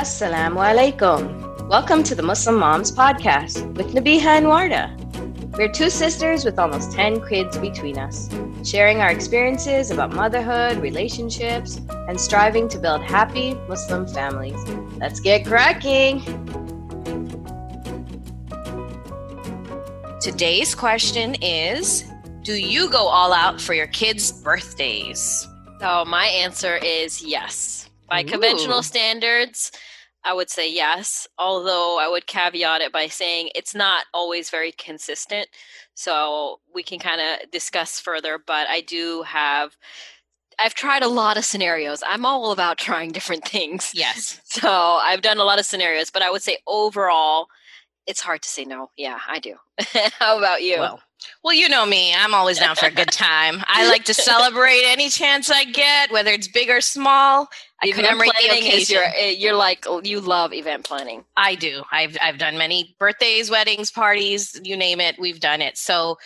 Assalamu alaikum. Welcome to the Muslim Moms Podcast with Nabiha and Warda. We're two sisters with almost 10 kids between us, sharing our experiences about motherhood, relationships, and striving to build happy Muslim families. Let's get cracking! Today's question is Do you go all out for your kids' birthdays? So my answer is yes. By Ooh. conventional standards, I would say yes, although I would caveat it by saying it's not always very consistent. So we can kind of discuss further, but I do have I've tried a lot of scenarios. I'm all about trying different things. Yes. So I've done a lot of scenarios, but I would say overall it's hard to say no. Yeah, I do. How about you? Well, well, you know me. I'm always down for a good time. I like to celebrate any chance I get, whether it's big or small. I event planning is your eh, you're like you love event planning. I do. I've I've done many birthdays, weddings, parties, you name it, we've done it. So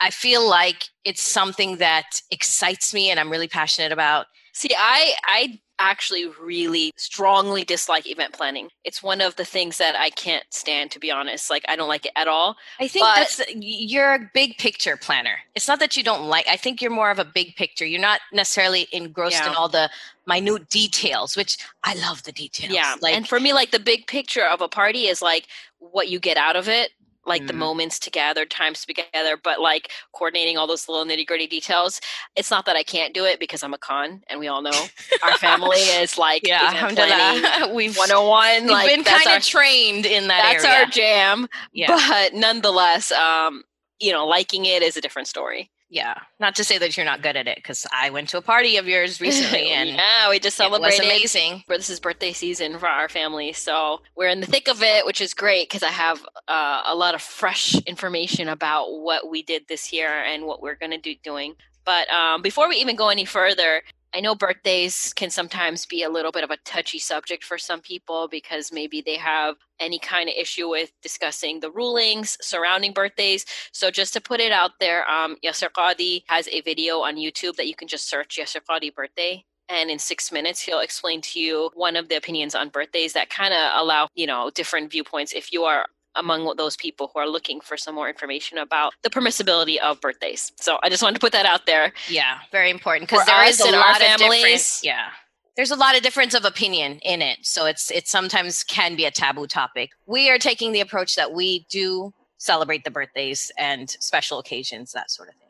I feel like it's something that excites me and I'm really passionate about. See, I I actually really strongly dislike event planning. It's one of the things that I can't stand to be honest. Like I don't like it at all. I think But- that's you're a big picture planner. It's not that you don't like. I think you're more of a big picture. You're not necessarily engrossed in all the minute details, which I love the details. Yeah. like and for me like the big picture of a party is like what you get out of it. Like the Mhm. moments together, times to be together, but like coordinating all those little nitty gritty details. It's not that I can't do it because I'm a con, and we all know our family is like yeah, planning we've 101. we've like been kind of trained in that that's area. our jam. yeah, But nonetheless, um, you know, liking it is a different story. Yeah. Not to say that you're not good at it, because I went to a party of yours recently and yeah, we just celebrated. it amazing. This is birthday season for our family, so we're in the thick of it, which is great because I have uh, a lot of fresh information about what we did this year and what we're going to do doing. But um, before we even go any further, I know birthdays can sometimes be a little bit of a touchy subject for some people because maybe they have any kind of issue with discussing the rulings surrounding birthdays. So just to put it out there, um, Yasir Qadhi has a video on YouTube that you can just search Yasir Qadhi birthday. And in six minutes, he'll explain to you one of the opinions on birthdays that kind of allow, you know, different viewpoints if you are among those people who are looking for some more information about the permissibility of birthdays. So I just wanted to put that out there. Yeah, very important because there is a lot of families. Yeah, there's a lot of difference of opinion in it, so it's it sometimes can be a taboo topic. We are taking the approach that we do celebrate the birthdays and special occasions, that sort of thing.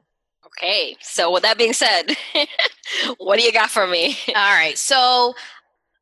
Okay. So with that being said, what do you got for me? All right, so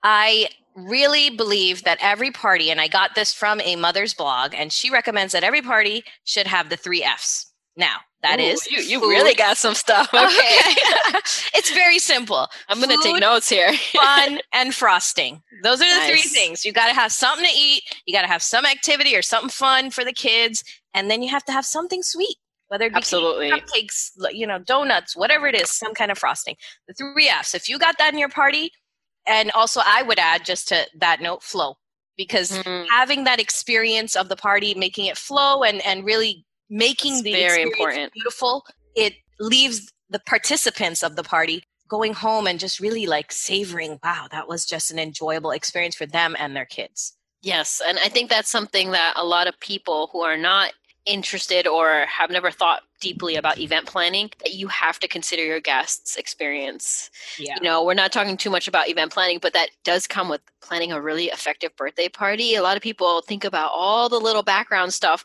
I really believe that every party, and I got this from a mother's blog, and she recommends that every party should have the three F's. Now, that Ooh, is you, you really got some stuff. Okay. It's very simple. I'm going to take notes here. fun and frosting. Those are the three things. You got to have something to eat, you got to have some activity or something fun for the kids, and then you have to have something sweet. Whether it be Absolutely. cupcakes, you know, donuts, whatever it is, some kind of frosting. The three F's. If you got that in your party, and also I would add just to that note, flow, because Mhm. having that experience of the party, making it flow, and and really making That's the very important. beautiful, it leaves the participants of the party going home and just really like savoring. Wow, that was just an enjoyable experience for them and their kids. Yes, and I think that's something that a lot of people who are not interested or have never thought deeply about event planning that you have to consider your guests experience. Yeah. You know, we're not talking too much about event planning, but that does come with planning a really effective birthday party. A lot of people think about all the little background stuff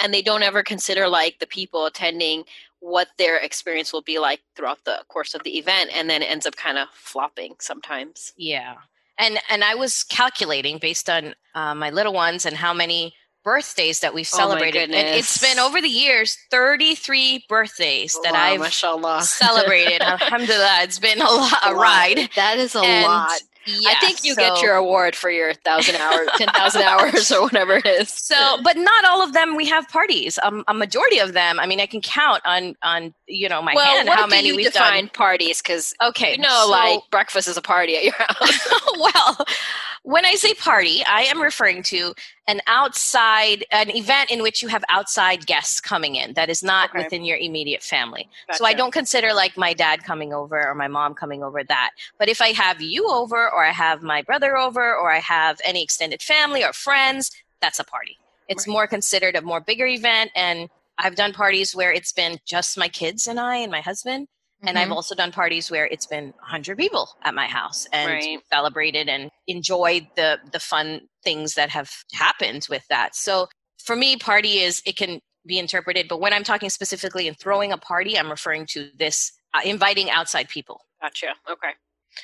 and they don't ever consider like the people attending what their experience will be like throughout the course of the event and then it ends up kind of flopping sometimes. Yeah. And and I was calculating based on uh, my little ones and how many birthdays that we've celebrated. Oh celebrated. and it's been over the years 33 birthdays that Wow, I've mashallah. celebrated. Alhamdulillah. It's been a, lot, a ride. That is a And lot. I think you get your award for your thousand hours, ten thousand hours, or whatever it is. So, but not all of them we have parties. Um, a majority of them, I mean, I can count on on you know my well, hand how many we've define parties? Because. Okay, you know, so- like breakfast is a party at your house. well, when I say party, I am referring to an outside, an event in which you have outside guests coming in that is not Okay. within your immediate family. So I don't consider like my dad coming over or my mom coming over that. But if I have you over or I have my brother over or I have any extended family or friends, that's a party. It's Right. more considered a more bigger event. And I've done parties where it's been just my kids and I and my husband. And I've Mhm. also done parties where it's been 100 people at my house and Right. celebrated and enjoyed the the fun things that have happened with that. So for me, party is it can be interpreted, but when I'm talking specifically in throwing a party, I'm referring to this uh, inviting outside people. Gotcha. Okay.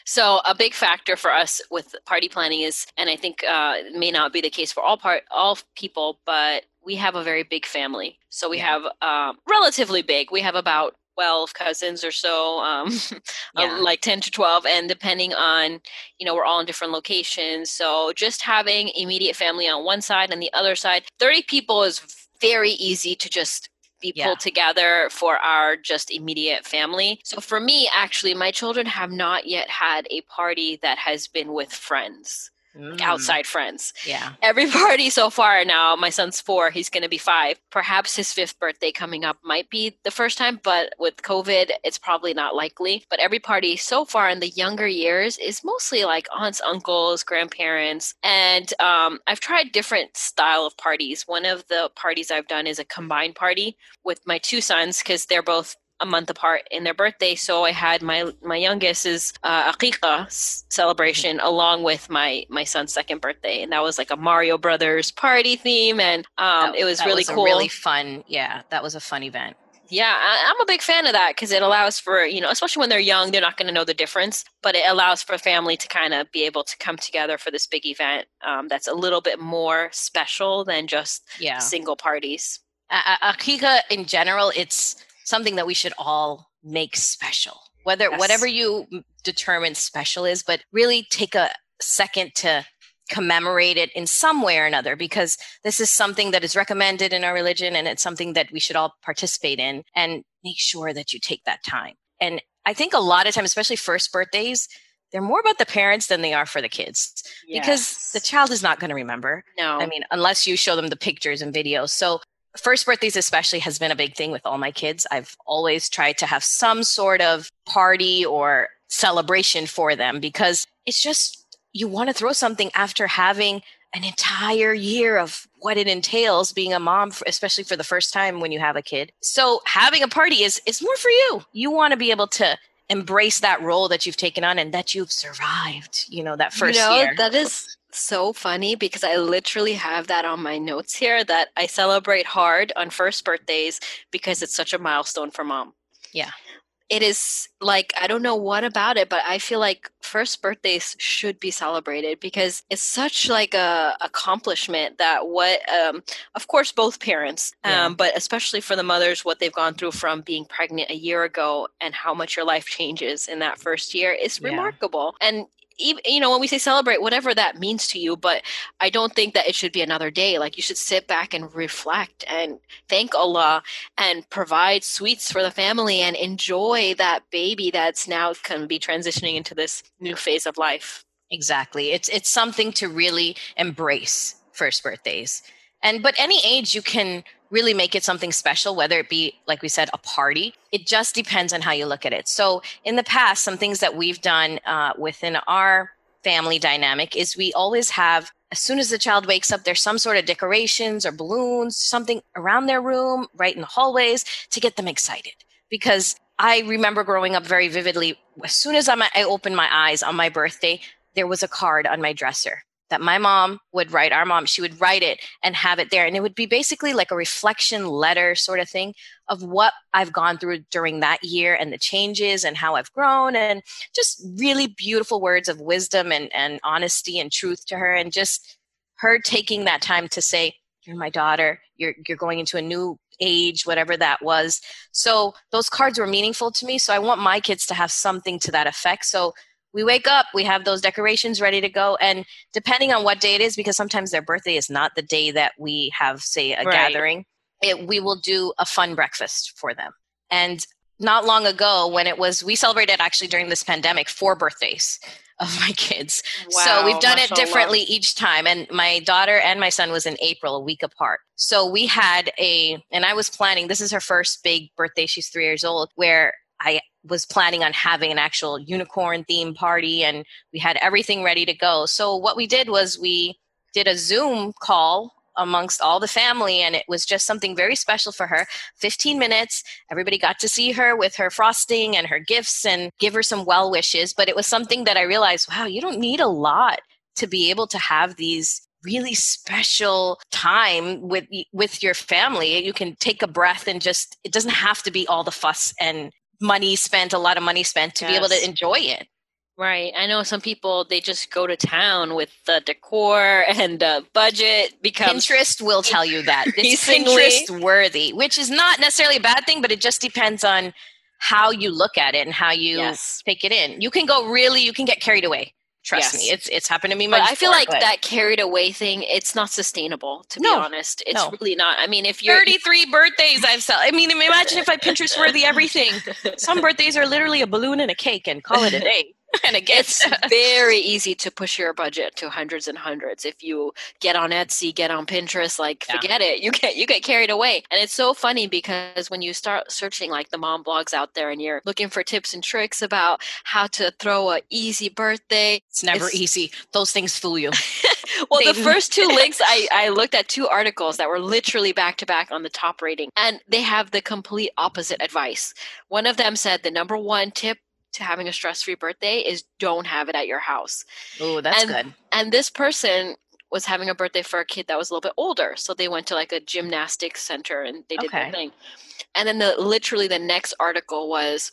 So a big factor for us with party planning is, and I think uh, it may not be the case for all part all people, but we have a very big family. So we Yeah. have um, relatively big. We have about twelve cousins or so, um, uh, Yeah. like ten to twelve, and depending on, you know, we're all in different locations. So just having immediate family on one side and the other side, thirty people is very easy to just be Yeah. pulled together for our just immediate family. So for me, actually, my children have not yet had a party that has been with friends, Mm, outside friends. Yeah. Every party so far now, my son's four, he's going to be five. Perhaps his fifth birthday coming up might be the first time, but with COVID, it's probably not likely. But every party so far in the younger years is mostly like aunts, uncles, grandparents. And um, I've tried different style of parties. One of the parties I've done is a combined party with my two sons because they're both a month apart in their birthday. So I had my my youngest's uh, aqiqah celebration along with my my son's second birthday, and that was like a Mario Brothers party theme, and um, That- it was really a cool. really fun. Yeah, that was a fun event. Yeah, I, I'm a big fan of that because it allows for, you know, especially when they're young, they're not going to know the difference, but it allows for family to kind of be able to come together for this big event um, that's a little bit more special than just Yeah. single parties. Aqiqah in general, it's something that we should all make special. Whether Yes. whatever you determine special is, but really take a second to commemorate it in some way or another because this is something that is recommended in our religion and it's something that we should all participate in and make sure that you take that time. And I think a lot of times, especially first birthdays, they're more about the parents than they are for the kids because the child is not going to remember. no, I mean, unless you show them the pictures and videos. So, first birthdays, especially, has been a big thing with all my kids. I've always tried to have some sort of party or celebration for them because it's just, you want to throw something after having an entire year of what it entails being a mom, especially for the first time when you have a kid. So, having a party is, is more for you. You want to be able to embrace that role that you've taken on and that you've survived, you know, that first you know, year. That is so funny because I literally have that on my notes here that I celebrate hard on first birthdays because it's such a milestone for mom. Yeah. It is like, I don't know what about it, but I feel like first birthdays should be celebrated because it's such like a accomplishment that what, um, of course, both parents, um, Yeah. but especially for the mothers, what they've gone through from being pregnant a year ago and how much your life changes in that first year is Yeah. remarkable. And even you know when we say celebrate whatever that means to you but i don't think that it should be another day like you should sit back and reflect and thank allah and provide sweets for the family and enjoy that baby that's now can be transitioning into this new phase of life Exactly. It's it's something to really embrace first birthdays. And but any age you can really make it something special whether it be like we said a party. It just depends on how you look at it. So in the past some things that we've done uh, within our family dynamic is we always have as soon as the child wakes up there's some sort of decorations or balloons something around their room right in the hallways to get them excited because I remember growing up very vividly. As soon as I'm, I opened my eyes on my birthday, there was a card on my dresser that my mom would write. Our mom, she would write it and have it there. And it would be basically like a reflection letter sort of thing of what I've gone through during that year and the changes and how I've grown and just really beautiful words of wisdom and, and honesty and truth to her. And just her taking that time to say, you're my daughter, you're, you're going into a new age, whatever that was. So those cards were meaningful to me. So I want my kids to have something to that effect. So we wake up, we have those decorations ready to go. And depending on what day it is, because sometimes their birthday is not the day that we have, say, a Right. gathering, it, we will do a fun breakfast for them. And not long ago when it was we celebrated actually during this pandemic four birthdays of my kids. Wow, so we've done it differently each time. And my daughter and my son was in April, a week apart. So we had a, and I was planning, this is her first big birthday. She's three years old, where I was planning on having an actual unicorn theme party and we had everything ready to go. So what we did was we did a Zoom call amongst all the family and it was just something very special for her 15 minutes everybody got to see her with her frosting and her gifts and give her some well wishes but it was something that i realized wow you don't need a lot to be able to have these really special time with with your family you can take a breath and just it doesn't have to be all the fuss and money spent a lot of money spent to yes. be able to enjoy it Right. I know some people they just go to town with the decor and the budget because Pinterest will tell you that. It's Pinterest worthy, which is not necessarily a bad thing, but it just depends on how you look at it and how you yes. take it in. You can go really you can get carried away. Trust yes. me. It's it's happened to me But I feel like but... that carried away thing, it's not sustainable, to no. be honest. It's no. really not. I mean if you're 33 birthdays I've sell I mean imagine if I Pinterest worthy everything. Some birthdays are literally a balloon and a cake and call it a day. and it gets very easy to push your budget to hundreds and hundreds if you get on Etsy, get on Pinterest. Like, yeah. forget it. You get you get carried away, and it's so funny because when you start searching like the mom blogs out there, and you're looking for tips and tricks about how to throw a easy birthday, it's never it's, easy. Those things fool you. well, they, the first two links, I I looked at two articles that were literally back to back on the top rating, and they have the complete opposite advice. One of them said the number one tip to having a stress-free birthday is don't have it at your house. Oh, that's and, good. And this person was having a birthday for a kid that was a little bit older, so they went to like a gymnastics center and they did okay. their thing. And then the literally the next article was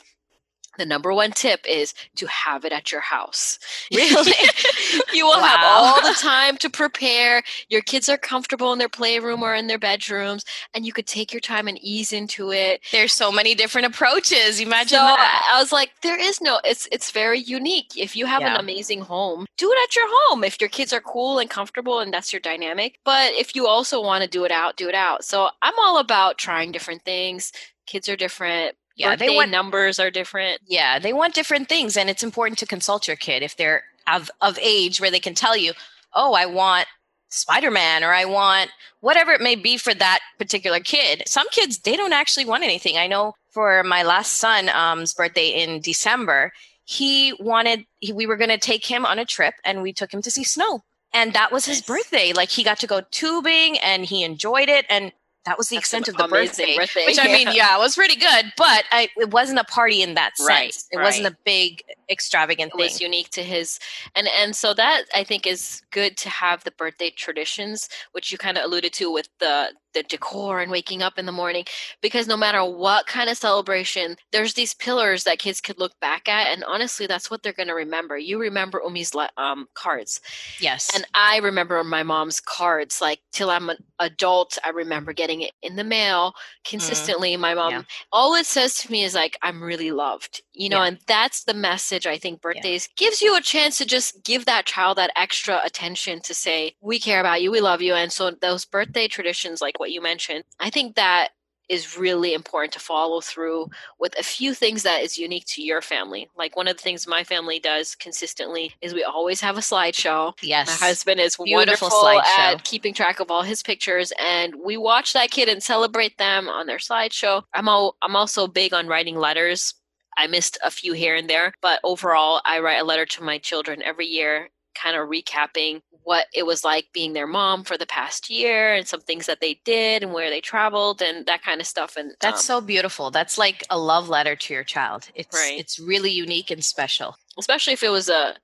the number one tip is to have it at your house. Really? you will wow. have all the time to prepare. Your kids are comfortable in their playroom or in their bedrooms, and you could take your time and ease into it. There's so many different approaches. Imagine so that. I was like, there is no, it's it's very unique. If you have yeah. an amazing home, do it at your home. If your kids are cool and comfortable and that's your dynamic. But if you also want to do it out, do it out. So I'm all about trying different things. Kids are different yeah, Birthday they want numbers are different. Yeah, they want different things, and it's important to consult your kid if they're of of age where they can tell you, "Oh, I want Spider Man," or "I want whatever it may be for that particular kid." Some kids they don't actually want anything. I know for my last son's um, birthday in December, he wanted he, we were going to take him on a trip, and we took him to see snow and that was his birthday. Like he got to go tubing and he enjoyed it. And that was the That's extent of the birthday, birthday, which I mean, yeah, it was pretty good, but I, it wasn't a party in that sense. Right, it right. wasn't a big extravagant it thing. It was unique to his, and and so that I think is good to have the birthday traditions, which you kind of alluded to with the the decor and waking up in the morning because no matter what kind of celebration there's these pillars that kids could look back at and honestly that's what they're going to remember you remember umi's um, cards yes and i remember my mom's cards like till i'm an adult i remember getting it in the mail mm-hmm. consistently mm. my mom yeah. all it says to me is like i'm really loved you know yeah. and that's the message i think birthdays yeah. gives you a chance to just give that child that extra attention to say we care about you we love you and so those birthday traditions like what you mentioned i think that is really important to follow through with a few things that is unique to your family. Like one of the things my family does consistently is we always have a slideshow. Yes. My husband is Beautiful wonderful at keeping track of all his pictures and we watch that kid and celebrate them on their slideshow. I'm all, I'm also big on writing letters I missed a few here and there, but overall, I write a letter to my children every year, kind of recapping what it was like being their mom for the past year and some things that they did and where they traveled and that kind of stuff. And that's um, so beautiful. That's like a love letter to your child. It's right. it's really unique and special, especially if it was a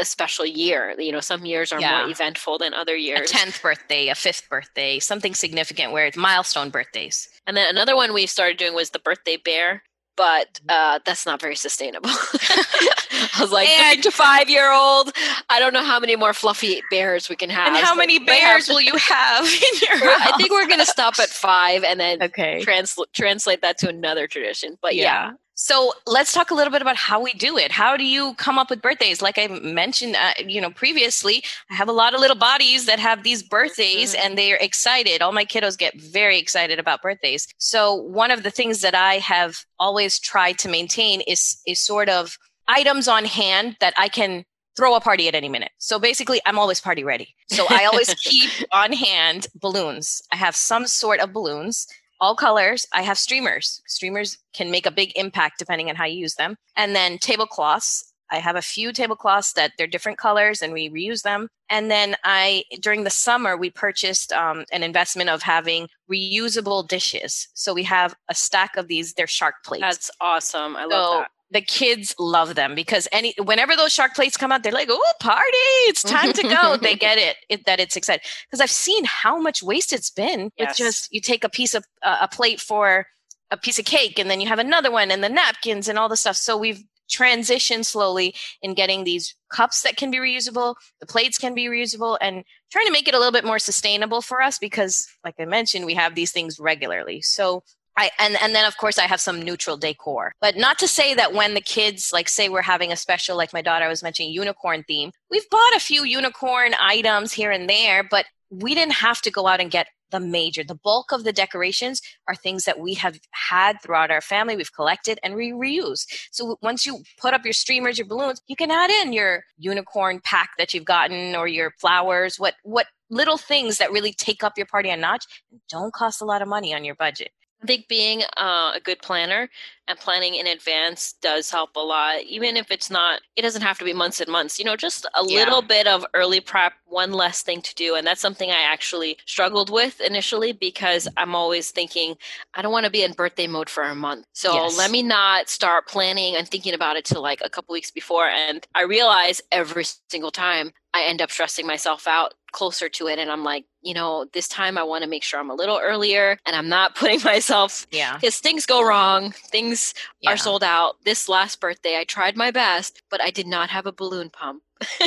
a special year. You know, some years are yeah. more eventful than other years. A 10th birthday, a fifth birthday, something significant where it's milestone birthdays. And then another one we started doing was the birthday bear but uh, that's not very sustainable. I was like, and to five year old, I don't know how many more fluffy bears we can have. And how many bears will you have in your house? I think we're going to stop at five and then okay. Trans- translate that to another tradition. But yeah. yeah. So let's talk a little bit about how we do it. How do you come up with birthdays? Like I mentioned, uh, you know, previously, I have a lot of little bodies that have these birthdays mm-hmm. and they're excited. All my kiddos get very excited about birthdays. So one of the things that I have always tried to maintain is is sort of items on hand that I can throw a party at any minute. So basically, I'm always party ready. So I always keep on hand balloons. I have some sort of balloons all colors. I have streamers. Streamers can make a big impact depending on how you use them. And then tablecloths. I have a few tablecloths that they're different colors and we reuse them. And then I, during the summer, we purchased um, an investment of having reusable dishes. So we have a stack of these. They're shark plates. That's awesome. I love so that the kids love them because any whenever those shark plates come out, they're like, "Oh, party! It's time to go." they get it, it, that it's exciting because I've seen how much waste it's been yes. with just you take a piece of uh, a plate for a piece of cake and then you have another one and the napkins and all the stuff. So we've transitioned slowly in getting these cups that can be reusable, the plates can be reusable, and trying to make it a little bit more sustainable for us because, like I mentioned, we have these things regularly. So I, and and then of course I have some neutral decor. But not to say that when the kids like say we're having a special like my daughter was mentioning unicorn theme, we've bought a few unicorn items here and there, but we didn't have to go out and get the major. The bulk of the decorations are things that we have had throughout our family. We've collected and we reuse. So once you put up your streamers, your balloons, you can add in your unicorn pack that you've gotten or your flowers, what what little things that really take up your party a notch don't cost a lot of money on your budget. I think being uh, a good planner and planning in advance does help a lot, even if it's not, it doesn't have to be months and months, you know, just a yeah. little bit of early prep, one less thing to do. And that's something I actually struggled with initially because I'm always thinking, I don't want to be in birthday mode for a month. So yes. let me not start planning and thinking about it till like a couple weeks before. And I realize every single time I end up stressing myself out closer to it and I'm like, you know, this time I want to make sure I'm a little earlier and I'm not putting myself yeah. Because things go wrong, things yeah. are sold out. This last birthday I tried my best, but I did not have a balloon pump.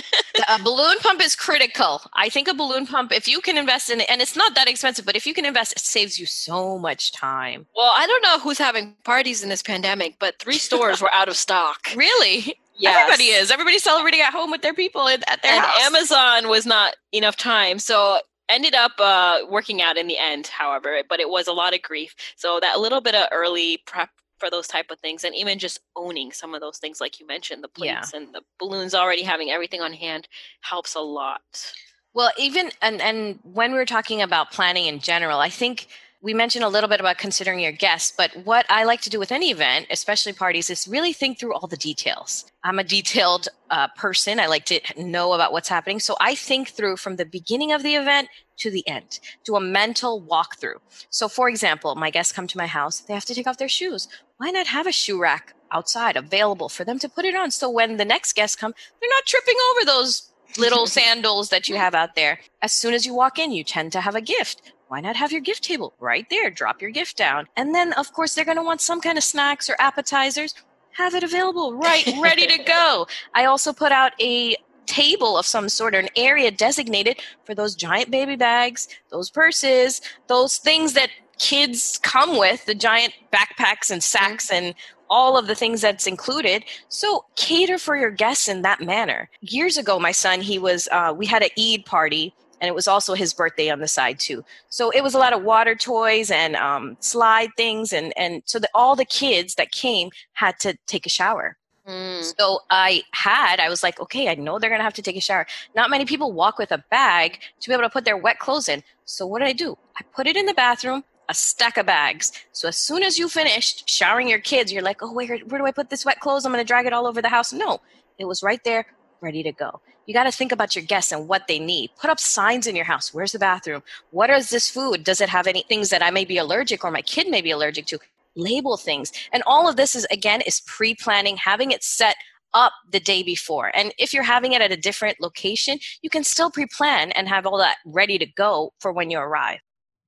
a balloon pump is critical. I think a balloon pump, if you can invest in it, and it's not that expensive, but if you can invest, it saves you so much time. Well, I don't know who's having parties in this pandemic, but three stores were out of stock. Really? Yes. Everybody is. Everybody's celebrating at home with their people at their and house. Amazon was not enough time. So ended up uh, working out in the end, however, but it was a lot of grief. So that little bit of early prep for those type of things and even just owning some of those things like you mentioned the plates yeah. and the balloons already having everything on hand helps a lot well even and and when we we're talking about planning in general i think we mentioned a little bit about considering your guests, but what I like to do with any event, especially parties, is really think through all the details. I'm a detailed uh, person. I like to know about what's happening. So I think through from the beginning of the event to the end, do a mental walkthrough. So, for example, my guests come to my house, they have to take off their shoes. Why not have a shoe rack outside available for them to put it on? So when the next guests come, they're not tripping over those little sandals that you have out there. As soon as you walk in, you tend to have a gift why not have your gift table right there? Drop your gift down. And then, of course, they're going to want some kind of snacks or appetizers. Have it available right, ready to go. I also put out a table of some sort or an area designated for those giant baby bags, those purses, those things that kids come with, the giant backpacks and sacks and all of the things that's included. So cater for your guests in that manner. Years ago, my son, he was, uh, we had an Eid party and it was also his birthday on the side too. So it was a lot of water toys and um, slide things, and and so that all the kids that came had to take a shower. Mm. So I had, I was like, okay, I know they're gonna have to take a shower. Not many people walk with a bag to be able to put their wet clothes in. So what did I do? I put it in the bathroom, a stack of bags. So as soon as you finished showering your kids, you're like, oh, where, where do I put this wet clothes? I'm gonna drag it all over the house. No, it was right there, ready to go you got to think about your guests and what they need. Put up signs in your house. Where's the bathroom? What is this food? Does it have any things that I may be allergic or my kid may be allergic to? Label things. And all of this is, again, is pre planning, having it set up the day before. And if you're having it at a different location, you can still pre plan and have all that ready to go for when you arrive.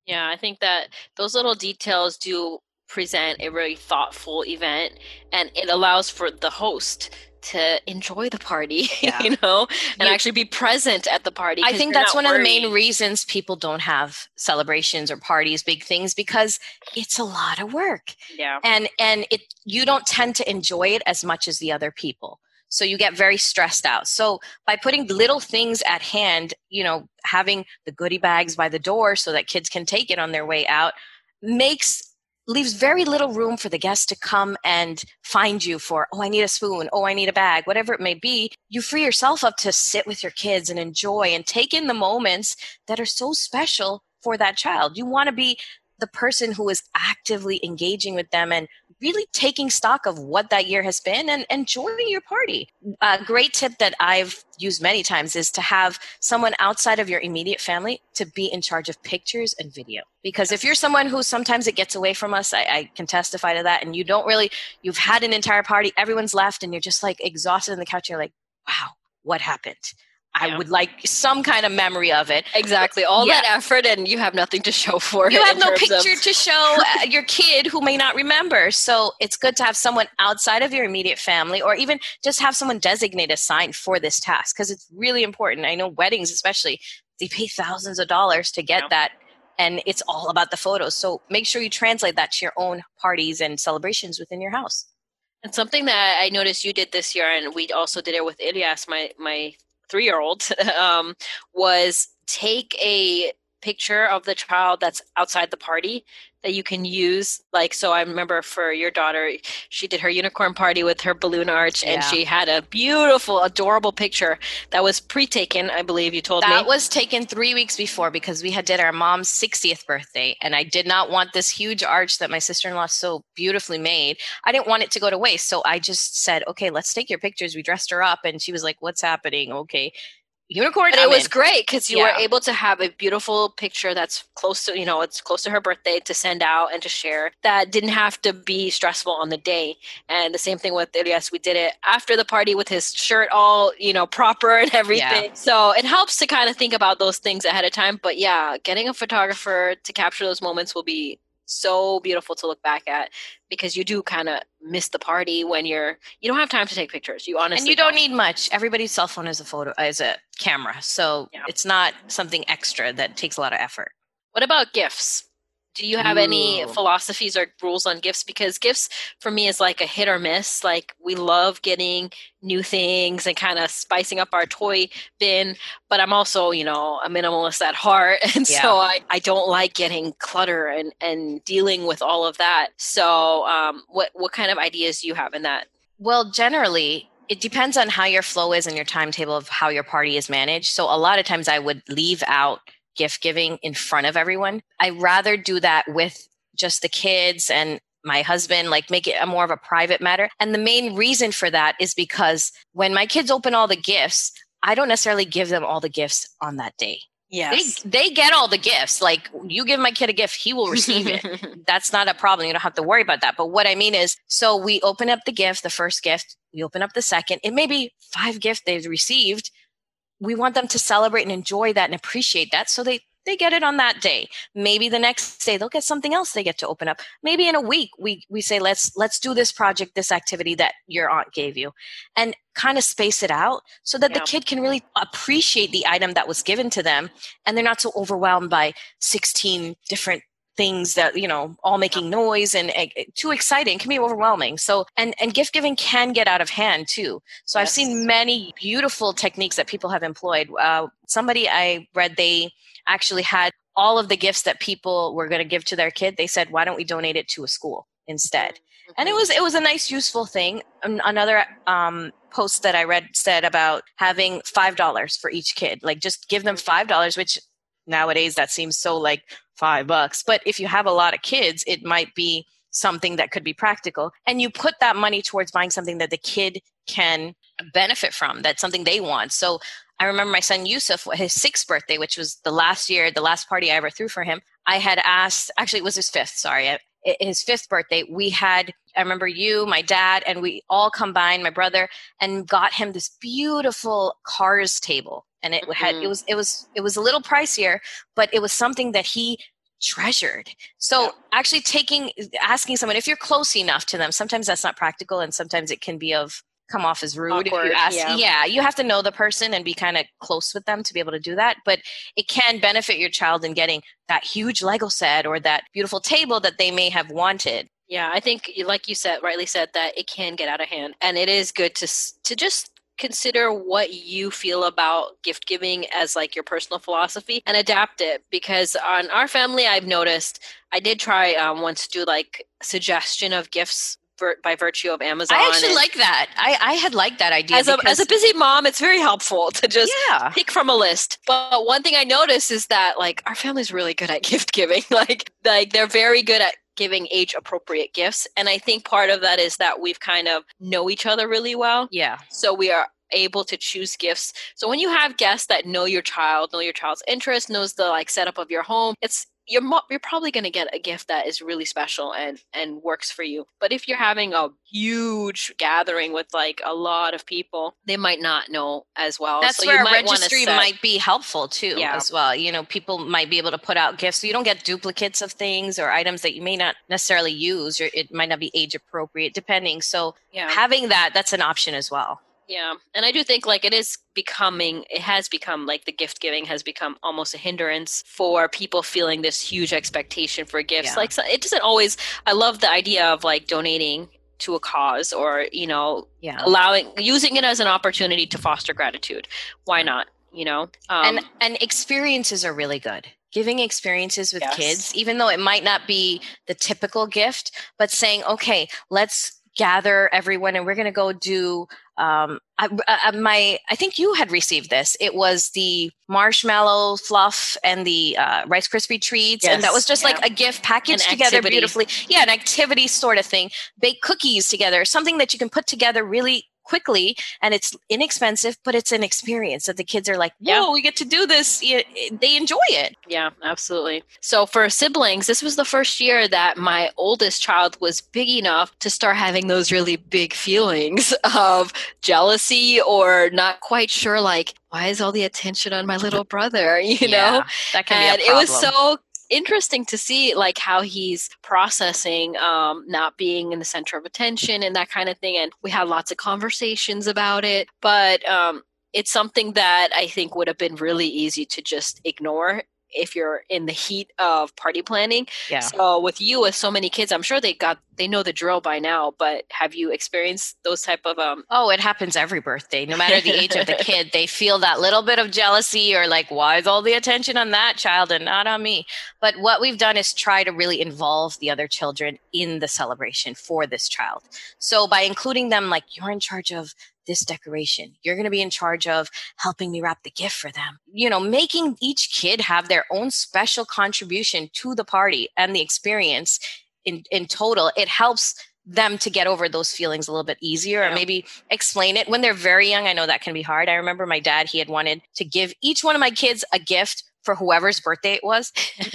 Yeah, I think that those little details do present a really thoughtful event and it allows for the host to enjoy the party, yeah. you know, and you, actually be present at the party. I think that's one worried. of the main reasons people don't have celebrations or parties, big things, because it's a lot of work. Yeah. And and it you don't tend to enjoy it as much as the other people. So you get very stressed out. So by putting little things at hand, you know, having the goodie bags by the door so that kids can take it on their way out makes leaves very little room for the guest to come and find you for, oh, I need a spoon, oh, I need a bag, whatever it may be. You free yourself up to sit with your kids and enjoy and take in the moments that are so special for that child. You want to be the person who is actively engaging with them and really taking stock of what that year has been and and enjoying your party. A great tip that I've used many times is to have someone outside of your immediate family to be in charge of pictures and video. Because if you're someone who sometimes it gets away from us, I, I can testify to that, and you don't really, you've had an entire party, everyone's left, and you're just like exhausted on the couch, you're like, wow, what happened? I would like some kind of memory of it. Exactly. All yeah. that effort and you have nothing to show for you it. You have no picture of... to show uh, your kid who may not remember. So it's good to have someone outside of your immediate family or even just have someone designate a sign for this task because it's really important. I know weddings, especially, they pay thousands of dollars to get yeah. that. And it's all about the photos. So make sure you translate that to your own parties and celebrations within your house. And something that I noticed you did this year, and we also did it with Ilias, my my three year old um, was take a picture of the child that's outside the party that you can use like so i remember for your daughter she did her unicorn party with her balloon arch yeah. and she had a beautiful adorable picture that was pre-taken i believe you told that me. That was taken three weeks before because we had did our mom's 60th birthday and i did not want this huge arch that my sister-in-law so beautifully made. I didn't want it to go to waste so i just said okay let's take your pictures. We dressed her up and she was like what's happening? Okay unicorn. It was in. great because you yeah. were able to have a beautiful picture that's close to you know it's close to her birthday to send out and to share. That didn't have to be stressful on the day. And the same thing with Ilias. We did it after the party with his shirt all you know proper and everything. Yeah. So it helps to kind of think about those things ahead of time. But yeah, getting a photographer to capture those moments will be so beautiful to look back at because you do kind of miss the party when you're you don't have time to take pictures you honestly and you don't, don't. need much everybody's cell phone is a photo is a camera so yeah. it's not something extra that takes a lot of effort what about gifts do you have Ooh. any philosophies or rules on gifts? Because gifts for me is like a hit or miss. Like we love getting new things and kind of spicing up our toy bin but i'm also you know a minimalist at heart. And yeah. so I, I don't like getting clutter and and dealing with all of that. So um, what what kind of ideas do you have in that? Well generally it depends on how your flow is and your timetable of how your party is managed. So a lot of times i would leave out gift giving in front of everyone. I rather do that with just the kids and my husband, like make it a more of a private matter. And the main reason for that is because when my kids open all the gifts, I don't necessarily give them all the gifts on that day. Yes. They, they get all the gifts. Like you give my kid a gift, he will receive it. That's not a problem. You don't have to worry about that. But what I mean is, so we open up the gift, the first gift, we open up the second. It may be five gifts they've received, we want them to celebrate and enjoy that and appreciate that. So they they get it on that day. Maybe the next day they'll get something else they get to open up. Maybe in a week we we say let's let's do this project this activity that your aunt gave you and kind of space it out so that yeah. the kid can really appreciate the item that was given to them and they're not so overwhelmed by 16 different things that you know all making noise and uh, too exciting can be overwhelming. So and and gift giving can get out of hand too. So yes. i've seen many beautiful techniques that people have employed. Uh, somebody i read they actually had all of the gifts that people were going to give to their kid. They said why don't we donate it to a school instead? Mm-hmm. and it was it was a nice useful thing. Another um, post that i read said about having five dollars for each kid. Like just give them five dollars which nowadays that seems so like five bucks. But if you have a lot of kids, it might be something that could be practical. And you put that money towards buying something that the kid can benefit from, that's something they want. So I remember my son Yusuf, his sixth birthday, which was the last year, the last party I ever threw for him. I had asked, actually, it was his fifth, sorry, his fifth birthday. We had, I remember you, my dad, and we all combined, my brother, and got him this beautiful cars table and it mm-hmm. had it mm-hmm. was it was it was a little pricier but it was something that he treasured. So yeah. actually taking asking someone if you're close enough to them, sometimes that's not practical and sometimes it can be of come off as rude Awkward, if you ask yeah. yeah you have to know the person and be kind of close with them to be able to do that but it can benefit your child in getting that huge lego set or that beautiful table that they may have wanted yeah i think like you said rightly said that it can get out of hand and it is good to to just consider what you feel about gift giving as like your personal philosophy and adapt it because on our family i've noticed i did try um, once to do like suggestion of gifts by virtue of Amazon. I actually like that. I, I had liked that idea. As a, as a busy mom, it's very helpful to just yeah. pick from a list. But one thing I noticed is that like our family's really good at gift giving. like like they're very good at giving age appropriate gifts. And I think part of that is that we've kind of know each other really well. Yeah. So we are able to choose gifts. So when you have guests that know your child, know your child's interest, knows the like setup of your home, it's you're mo- you're probably going to get a gift that is really special and and works for you. But if you're having a huge gathering with like a lot of people, they might not know as well. That's so where a registry set- might be helpful too, Yeah. as well. You know, people might be able to put out gifts, so you don't get duplicates of things or items that you may not necessarily use, or it might not be age appropriate, depending. So yeah. having that, that's an option as well. Yeah. And I do think like it is becoming it has become like the gift giving has become almost a hindrance for people feeling this huge expectation for gifts. Yeah. Like so it doesn't always I love the idea of like donating to a cause or, you know, Yeah. allowing using it as an opportunity to foster gratitude. Why not? You know? Um, and and experiences are really good giving experiences with Yes. kids even though it might not be the typical gift but saying okay let's gather everyone and we're going to go do um, I, I, my I think you had received this. It was the marshmallow fluff and the uh, Rice Krispie treats, and that was just like a gift packaged An together activity. beautifully. Yeah, an activity sort of thing. Bake cookies together, something that you can put together really quickly, and it's inexpensive, but it's an experience that the kids are like, "Whoa, Yeah. we get to do this!" Eh, they enjoy it. Yeah, absolutely. So for siblings, this was the first year that my oldest child was big enough to start having those really big feelings of jealousy or not quite sure like why is all the attention on my little brother, you Yeah, know? that can and be a problem. it was so interesting to see like how he's processing um, not being in the center of attention and that kind of thing and we had lots of conversations about it but um, it's something that i think would have been really easy to just ignore if you're in the heat of party planning yeah. so with you with so many kids i'm sure they got they know the drill by now but have you experienced those type of um Oh, it happens every birthday. No matter the age of the kid, they feel that little bit of jealousy or like, why is all the attention on that child and not on me? But what we've done is try to really involve the other children in the celebration for this child. So by including them, like, you're in charge of this decoration, you're going to be in charge of helping me wrap the gift for them. You know, making each kid have their own special contribution to the party and the experience in, in total, it helps them to get over those feelings a little bit easier or maybe explain it when they're very young. I know that can be hard. I remember my dad, he had wanted to give each one of my kids a gift for whoever's birthday it was.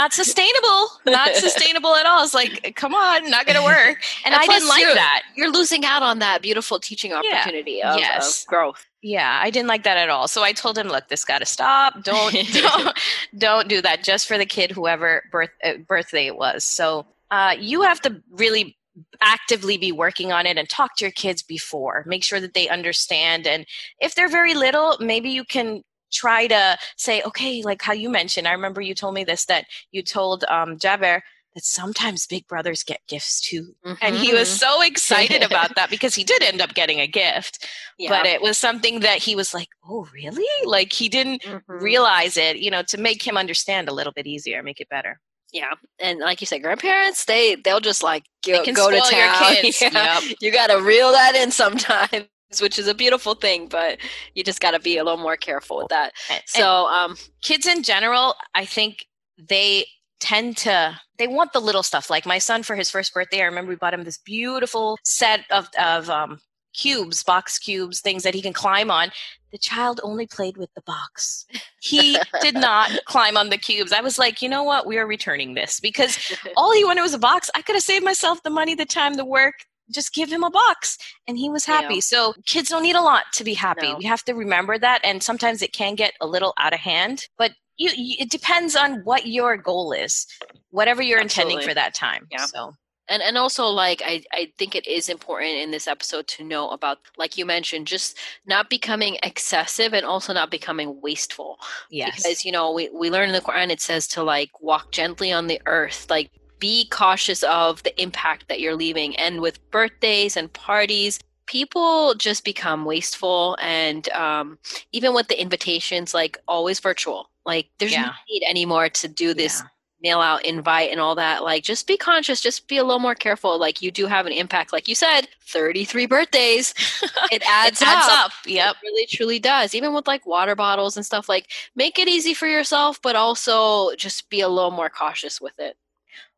Not sustainable. Not sustainable at all. It's like, come on, not going to work. And, I plus didn't like that. you're losing out on that beautiful teaching opportunity of, Yes. of growth Yeah, I didn't like that at all. So I told him, look, this got to stop. Don't, don't, don't do that just for the kid, whoever birth, uh, birthday it was. So uh, you have to really actively be working on it and talk to your kids before. Make sure that they understand. And if they're very little, maybe you can try to say, okay, like how you mentioned, I remember you told me this that you told um, Jaber that sometimes big brothers get gifts too. And he was Mhm. so excited about that because he did end up getting a gift yeah. but it was something that he was like, "Oh, really?" Like he didn't Mhm. realize it, you know, to make him understand a little bit easier, make it better. yeah and like you said grandparents they they'll just like They go, can go to town kids. Yeah. Yep. you gotta reel that in sometimes which is a beautiful thing but you just gotta be a little more careful with that And- so um kids in general, I think they tend to they want the little stuff. Like my son for his first birthday, I remember we bought him this beautiful set of of um, cubes, box cubes, things that he can climb on. The child only played with the box. He did not climb on the cubes. I was like, you know what? We are returning this because all he wanted was a box. I could have saved myself the money, the time, the work. Just give him a box and he was happy. Yeah. So kids don't need a lot to be happy. No. We have to remember that. And sometimes it can get a little out of hand, but you, you, it depends on what your goal is, whatever you're Absolutely. intending for that time. Yeah. So and and also like I, I think it is important in this episode to know about like you mentioned just not becoming excessive and also not becoming wasteful yes, because you know we, we learn in the quran it says to like walk gently on the earth like be cautious of the impact that you're leaving and with birthdays and parties people just become wasteful and um, even with the invitations like always virtual like there's no need anymore to do this Yeah. mail out invite and all that like just be conscious just be a little more careful like you do have an impact like you said 33 birthdays it adds, it adds up. up. Yep. It really truly does. Even with like water bottles and stuff, like make it easy for yourself, but also just be a little more cautious with it.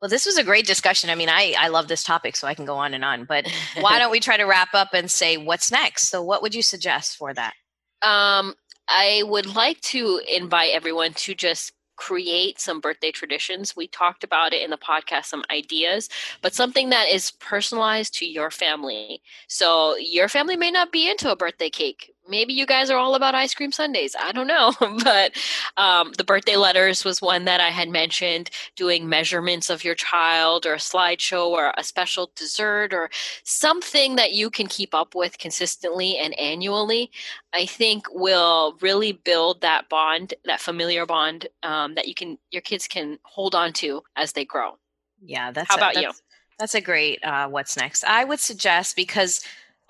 Well, this was a great discussion. I mean, I, I love this topic, so I can go on and on. But why don't we try to wrap up and say what's next? So, what would you suggest for that? um, I would like to invite everyone to just create some birthday traditions. We talked about it in the podcast, some ideas, but something that is personalized to your family. So your family may not be into a birthday cake. Maybe you guys are all about ice cream sundaes. I don't know. but um, the birthday letters was one that I had mentioned, doing measurements of your child or a slideshow or a special dessert or something that you can keep up with consistently and annually. I think will really build that bond, that familiar bond um, that you can, your kids can hold on to as they grow. Yeah, that's How a- about you? that's- That's a great uh, what's next. I would suggest because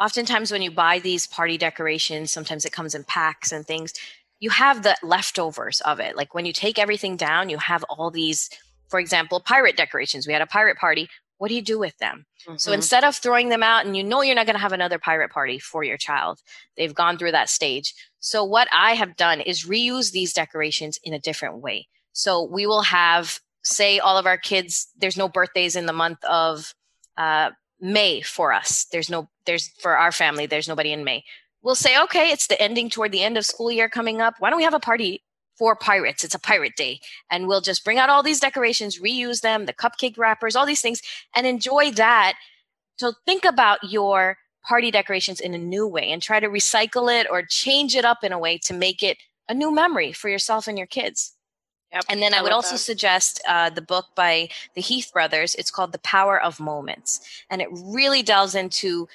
oftentimes when you buy these party decorations, sometimes it comes in packs and things. You have the leftovers of it. Like when you take everything down, you have all these, for example, pirate decorations. We had a pirate party. What do you do with them? So Mhm. instead of throwing them out and you know you're not going to have another pirate party for your child, they've gone through that stage. So what I have done is reuse these decorations in a different way. So we will have, say, all of our kids, there's no birthdays in the month of uh, May for us. There's no, there's for our family, there's nobody in May. We'll say, okay, it's the ending toward the end of school year coming up. Why don't we have a party for pirates? It's a pirate day. And we'll just bring out all these decorations, reuse them, the cupcake wrappers, all these things, and enjoy that. So think about your party decorations in a new way and try to recycle it or change it up in a way to make it a new memory for yourself and your kids. Yep, And then I, would also that. suggest uh, the book by the Heath brothers. It's called The Power of Moments. And it really delves into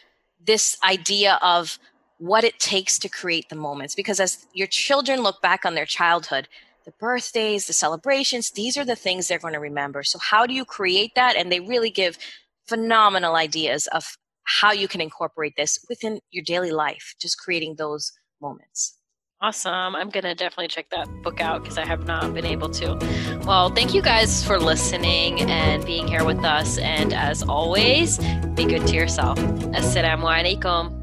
this idea of what it takes to create the moments. Because as your children look back on their childhood, the birthdays, the celebrations, these are the things they're going to remember. So, how do you create that? And they really give phenomenal ideas of how you can incorporate this within your daily life, just creating those moments. Awesome. I'm going to definitely check that book out because I have not been able to. Well, thank you guys for listening and being here with us. And as always, be good to yourself. Assalamu alaikum.